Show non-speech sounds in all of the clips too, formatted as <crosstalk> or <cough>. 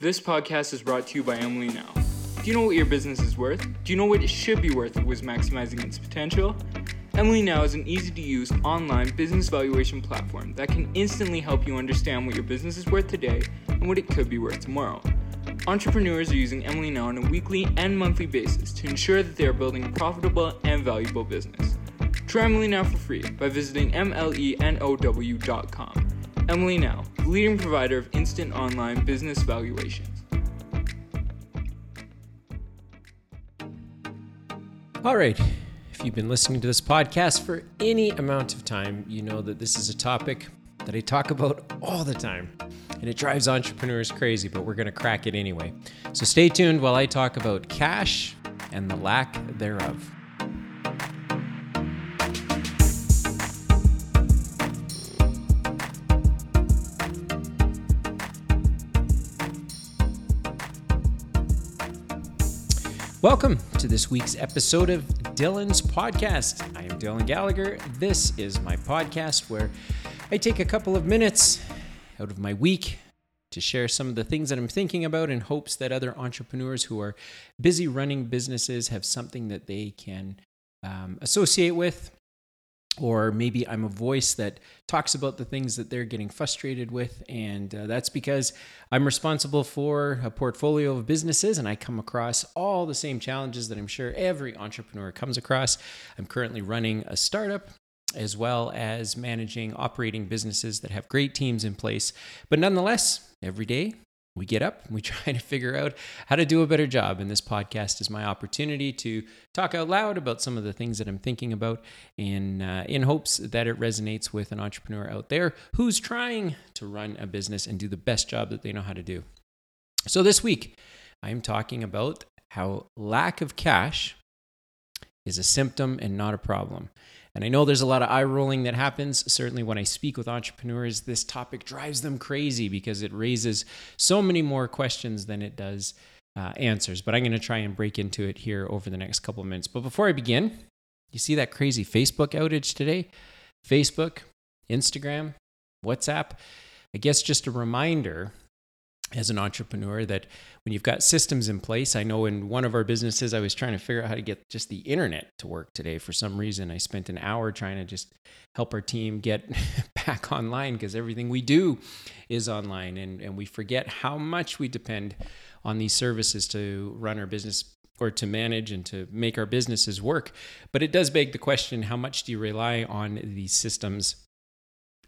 This podcast is brought to you by Emily Now. Do you know what your business is worth? Do you know what it should be worth if it was maximizing its potential? Emily Now is an easy to use online business valuation platform that can instantly help you understand what your business is worth today and what it could be worth tomorrow. Entrepreneurs are using Emily Now on a weekly and monthly basis to ensure that they are building a profitable and valuable business. Try Emily Now for free by visiting MLENOW.com. Emily Now, leading provider of instant online business valuations. All right. If you've been listening to this podcast for any amount of time, you know that this is a topic that I talk about all the time. And it drives entrepreneurs crazy, but we're going to crack it anyway. So stay tuned while I talk about cash and the lack thereof. Welcome to this week's episode of Dylan's podcast. I am Dylan Gallagher. This is my podcast where I take a couple of minutes out of my week to share some of the things that I'm thinking about in hopes that other entrepreneurs who are busy running businesses have something that they can um, associate with or maybe I'm a voice that talks about the things that they're getting frustrated with. And uh, that's because I'm responsible for a portfolio of businesses and I come across all the same challenges that I'm sure every entrepreneur comes across. I'm currently running a startup as well as managing operating businesses that have great teams in place. But nonetheless, every day we get up and we <laughs> try to figure out how to do a better job. And this podcast is my opportunity to talk out loud about some of the things that I'm thinking about in, uh, in hopes that it resonates with an entrepreneur out there who's trying to run a business and do the best job that they know how to do. So this week, I'm talking about how lack of cash is a symptom and not a problem. And I know there's a lot of eye rolling that happens. Certainly, when I speak with entrepreneurs, this topic drives them crazy because it raises so many more questions than it does uh, answers. But I'm going to try and break into it here over the next couple of minutes. But before I begin, you see that crazy Facebook outage today? Facebook, Instagram, WhatsApp. I guess just a reminder as an entrepreneur that when you've got systems in place i know in one of our businesses i was trying to figure out how to get just the internet to work today. For some reason i spent an hour trying to just help our team get <laughs> back online because everything we do is online and, and we forget how much we depend on these services to run our business or to manage and to make our businesses work. But it does beg the question how much do you rely on these systems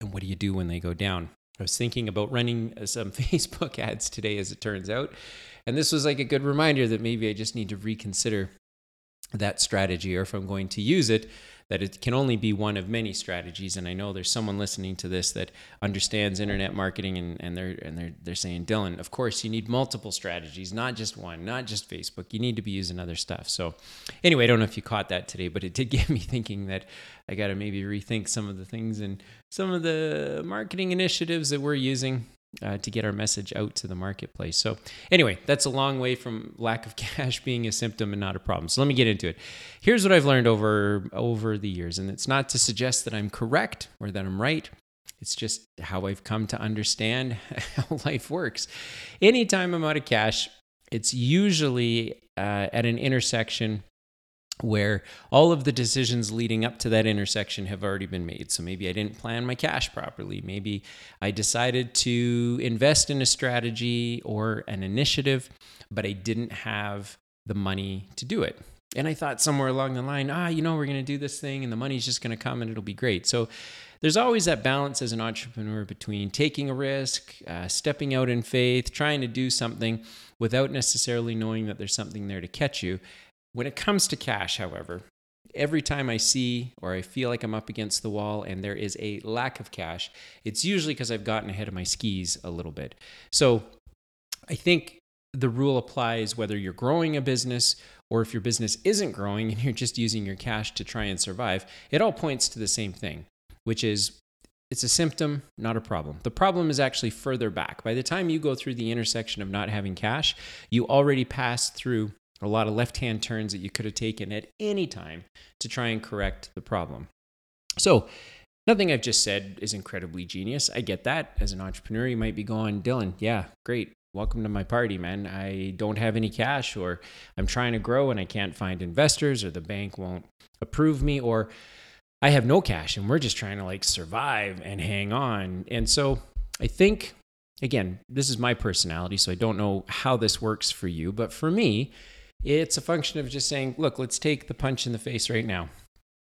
and what do you do when they go down I was thinking about running <laughs> some Facebook ads today, as it turns out. And this was like a good reminder that maybe I just need to reconsider that strategy, or if I'm going to use it, that it can only be one of many strategies. And I know there's someone listening to this that understands internet marketing and, and they're and they're they're saying, Dylan, of course you need multiple strategies, not just one, not just Facebook. You need to be using other stuff. So anyway, I don't know if you caught that today, but it did <laughs> get me thinking that I gotta maybe rethink some of the things and some of the marketing initiatives that we're using uh, to get our message out to the marketplace. So, anyway, that's a long way from lack of <laughs> cash being a symptom and not a problem. So, let me get into it. Here's what I've learned over over the years, and it's not to suggest that I'm correct or that I'm right. It's just how I've come to understand <laughs> how life works. Anytime I'm out of cash, it's usually uh, at an intersection where all of the decisions leading up to that intersection have already been made. So maybe I didn't plan my cash properly. Maybe I decided to invest in a strategy or an initiative, but I didn't have the money to do it. And I thought somewhere along the line, ah, you know, we're going to do this thing and the money's just going to come and it'll be great. So there's always that balance as an entrepreneur between taking a risk, uh, stepping out in faith, trying to do something without necessarily knowing that there's something there to catch you. When it comes to cash, however, every time I see or I feel like I'm up against the wall and there is a lack of cash, it's usually because I've gotten ahead of my skis a little bit. So I think the rule applies whether you're growing a business or if your business isn't growing and <laughs> you're just using your cash to try and survive. It all points to the same thing, which is it's a symptom, not a problem. The problem is actually further back. By the time you go through the intersection of not having cash, you already passed through a lot of left hand turns that you could have taken at any time to try and correct the problem. So, nothing I've just said is incredibly genius. I get that. As an entrepreneur, you might be going, Dylan, yeah, great. welcome to my party, man. I don't have any cash, or I'm trying to grow and I can't find investors, or the bank won't approve me, or I have no cash and we're just trying to like survive and hang on. And so I think, again, this is my personality, so I don't know how this works for you, but for me, it's a function of just saying, look, let's take the punch in the face right now.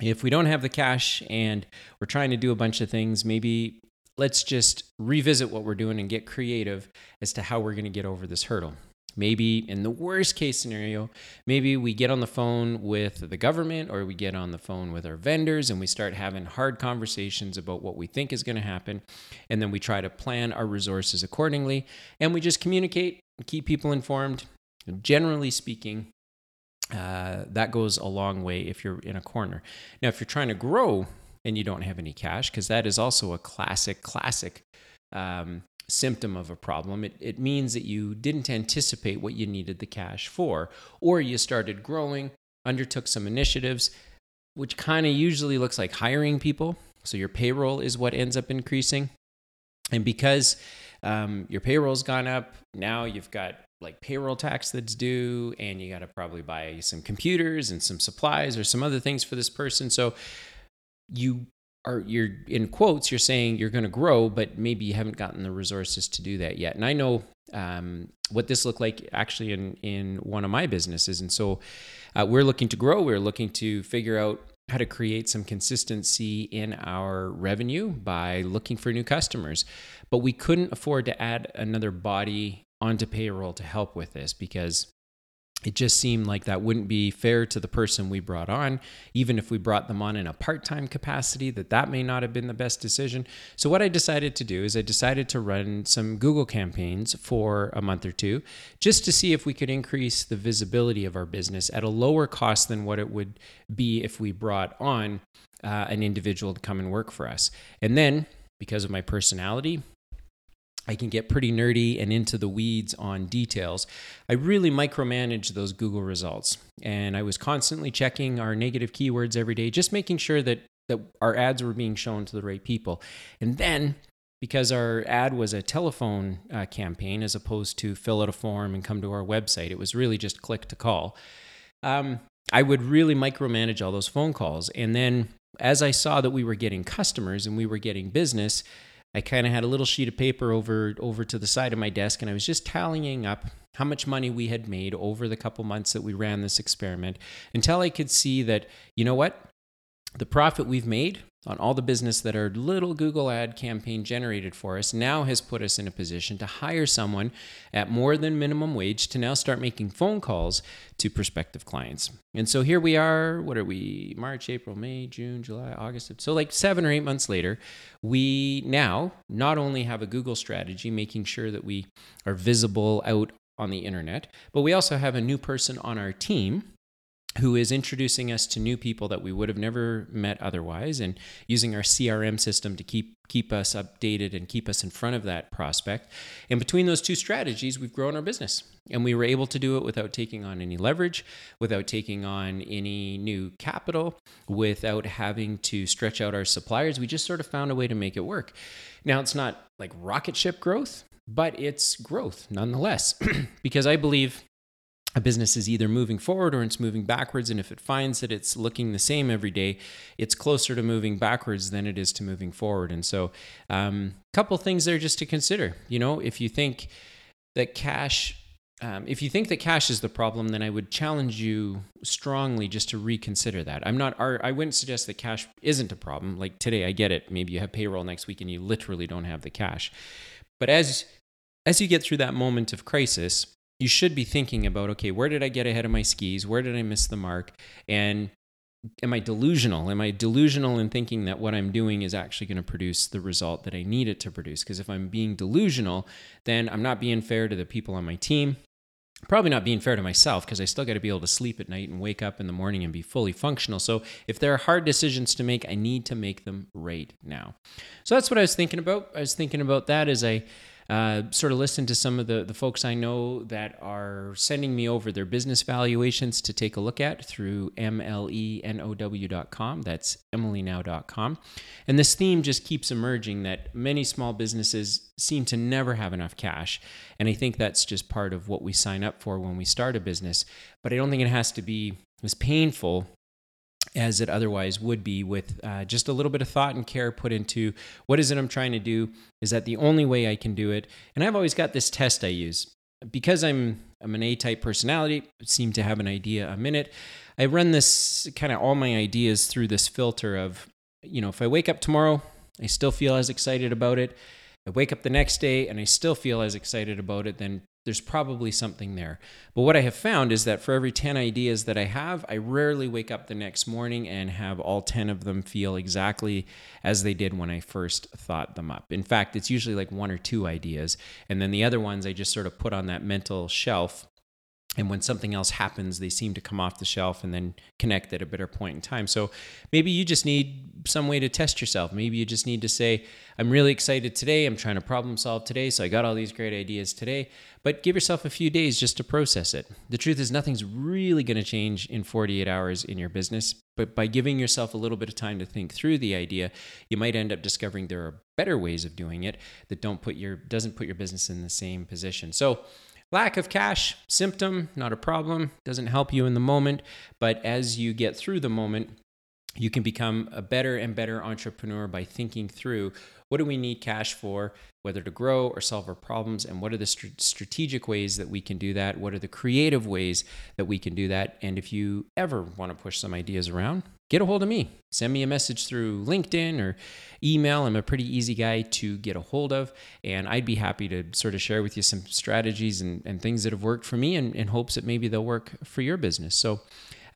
If we don't have the cash and we're trying to do a bunch of things, maybe let's just revisit what we're doing and get creative as to how we're going to get over this hurdle. Maybe in the worst case scenario, maybe we get on the phone with the government or we get on the phone with our vendors and we start having hard conversations about what we think is going to happen. And then we try to plan our resources accordingly and we just communicate, and keep people informed. Generally speaking, uh, that goes a long way if you're in a corner. Now, if you're trying to grow and you don't have any cash, because that is also a classic, classic um, symptom of a problem. It, it means that you didn't anticipate what you needed the cash for, or you started growing, undertook some initiatives, which kind of usually looks like hiring people. So your payroll is what ends up increasing. And because um, your payroll's gone up, now you've got like payroll tax that's due, and you got to probably buy some computers and some supplies or some other things for this person. So you are you're in quotes you're saying you're going to grow but maybe you haven't gotten the resources to do that yet. And i know um, what this looked like actually in in one of my businesses. And so uh, we're looking to grow. We're looking to figure out how to create some consistency in our revenue by looking for new customers. But we couldn't afford to add another body onto payroll to help with this because it just seemed like that wouldn't be fair to the person we brought on. Even if we brought them on in a part-time capacity that that may not have been the best decision. So what i decided to do is i decided to run some google campaigns for a month or two just to see if we could increase the visibility of our business at a lower cost than what it would be if we brought on uh, an individual to come and work for us. And then because of my personality I can get pretty nerdy and into the weeds on details. I really micromanage those Google results. And I was constantly checking our negative keywords every day, just making sure that, that our ads were being shown to the right people. And then, because our ad was a telephone uh, campaign as opposed to fill out a form and come to our website, it was really just click to call. Um, I would really micromanage all those phone calls. And then, as I saw that we were getting customers and we were getting business, I kind of had a little sheet of paper over over to the side of my desk and I was just tallying up how much money we had made over the couple months that we ran this experiment until I could see that you know what? The profit we've made on all the business that our little Google ad campaign generated for us now has put us in a position to hire someone at more than minimum wage to now start making phone calls to prospective clients. And so here we are, what are we? March, April, May, June, July, August. So like 7 or 8 months later, we now not only have a Google strategy making sure that we are visible out on the internet, but we also have a new person on our team who is introducing us to new people that we would have never met otherwise and using our CRM system to keep keep us updated and keep us in front of that prospect. And between those two strategies, we've grown our business. And we were able to do it without taking on any leverage, without taking on any new capital, without having to stretch out our suppliers. We just sort of found a way to make it work. Now, it's not like rocket ship growth, but it's growth nonetheless, <clears throat> because I believe a business is either moving forward or it's moving backwards. And if it finds that it's looking the same every day, it's closer to moving backwards than it is to moving forward. And so, a um, couple things there just to consider. You know, if you think that cash, um, if you think that cash is the problem, then I would challenge you strongly just to reconsider that. I'm not, I wouldn't suggest that cash isn't a problem. Like today, I get it. Maybe you have payroll next week and you literally don't have the cash. But as as you get through that moment of crisis, you should be thinking about okay, where did I get ahead of my skis? Where did I miss the mark? And am I delusional? Am I delusional in thinking that what I'm doing is actually going to produce the result that I need it to produce? Because if I'm being delusional, then I'm not being fair to the people on my team. Probably not being fair to myself because I still got to be able to sleep at night and wake up in the morning and be fully functional. So, if there are hard decisions to make, I need to make them right now. So, that's what I was thinking about. I was thinking about that as I uh, sort of listen to some of the, the folks I know that are sending me over their business valuations to take a look at through mlenow.com. That's emilynow.com. And this theme just keeps emerging that many small businesses seem to never have enough cash. And I think that's just part of what we sign up for when we start a business. But I don't think it has to be as painful as it otherwise would be with uh, just a little bit of thought and care put into what is it I'm trying to do? Is that the only way I can do it? And I've always got this test I use. Because I'm, I'm an A type personality, seem to have an idea a minute. I run this kind of all my ideas through this filter of, you know, if I wake up tomorrow, I still feel as excited about it. I wake up the next day and I still feel as excited about it, then there's probably something there. But what I have found is that for every 10 ideas that I have, I rarely wake up the next morning and have all 10 of them feel exactly as they did when I first thought them up. In fact, it's usually like one or two ideas. And then the other ones I just sort of put on that mental shelf and when something else happens they seem to come off the shelf and then connect at a better point in time. So maybe you just need some way to test yourself. Maybe you just need to say i'm really excited today. I'm trying to problem solve today so i got all these great ideas today. But give yourself a few days just to process it. The truth is nothing's really going to change in 48 hours in your business but by giving yourself a little bit of time to think through the idea you might end up discovering there are better ways of doing it that don't put your doesn't put your business in the same position. So Lack of cash, symptom, not a problem, doesn't help you in the moment, but as you get through the moment, you can become a better and better entrepreneur by thinking through what do we need cash for, whether to grow or solve our problems, and what are the st- strategic ways that we can do that? What are the creative ways that we can do that? And if you ever want to push some ideas around, get a hold of me. Send me a message through LinkedIn or email. I'm a pretty easy guy to get a hold of, and I'd be happy to sort of share with you some strategies and, and things that have worked for me and in hopes that maybe they'll work for your business. So,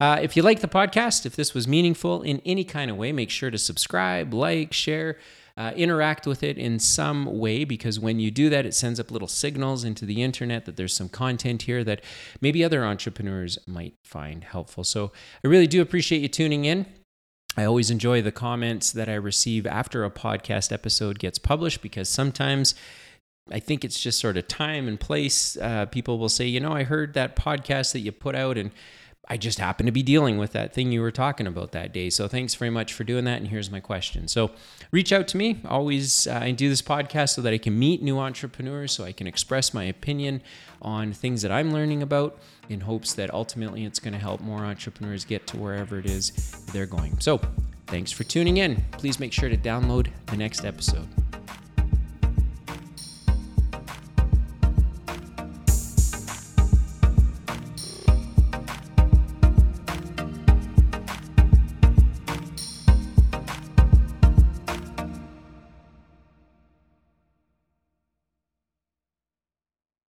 uh, if you like the podcast, if this was meaningful in any kind of way, make sure to subscribe, like, share. Uh, interact with it in some way because when you do that, it sends up little signals into the internet that there's some content here that maybe other entrepreneurs might find helpful. So I really do appreciate you tuning in. I always enjoy the comments that I receive after a podcast episode gets published because sometimes I think it's just sort of time and place. Uh, people will say, you know, I heard that podcast that you put out and I just happen to be dealing with that thing you were talking about that day. So thanks very much for doing that. And here's my question. So reach out to me. Always, uh, I do this podcast so that I can meet new entrepreneurs, so I can express my opinion on things that I'm learning about in hopes that ultimately it's going to help more entrepreneurs get to wherever it is they're going. So thanks for tuning in. Please make sure to download the next episode.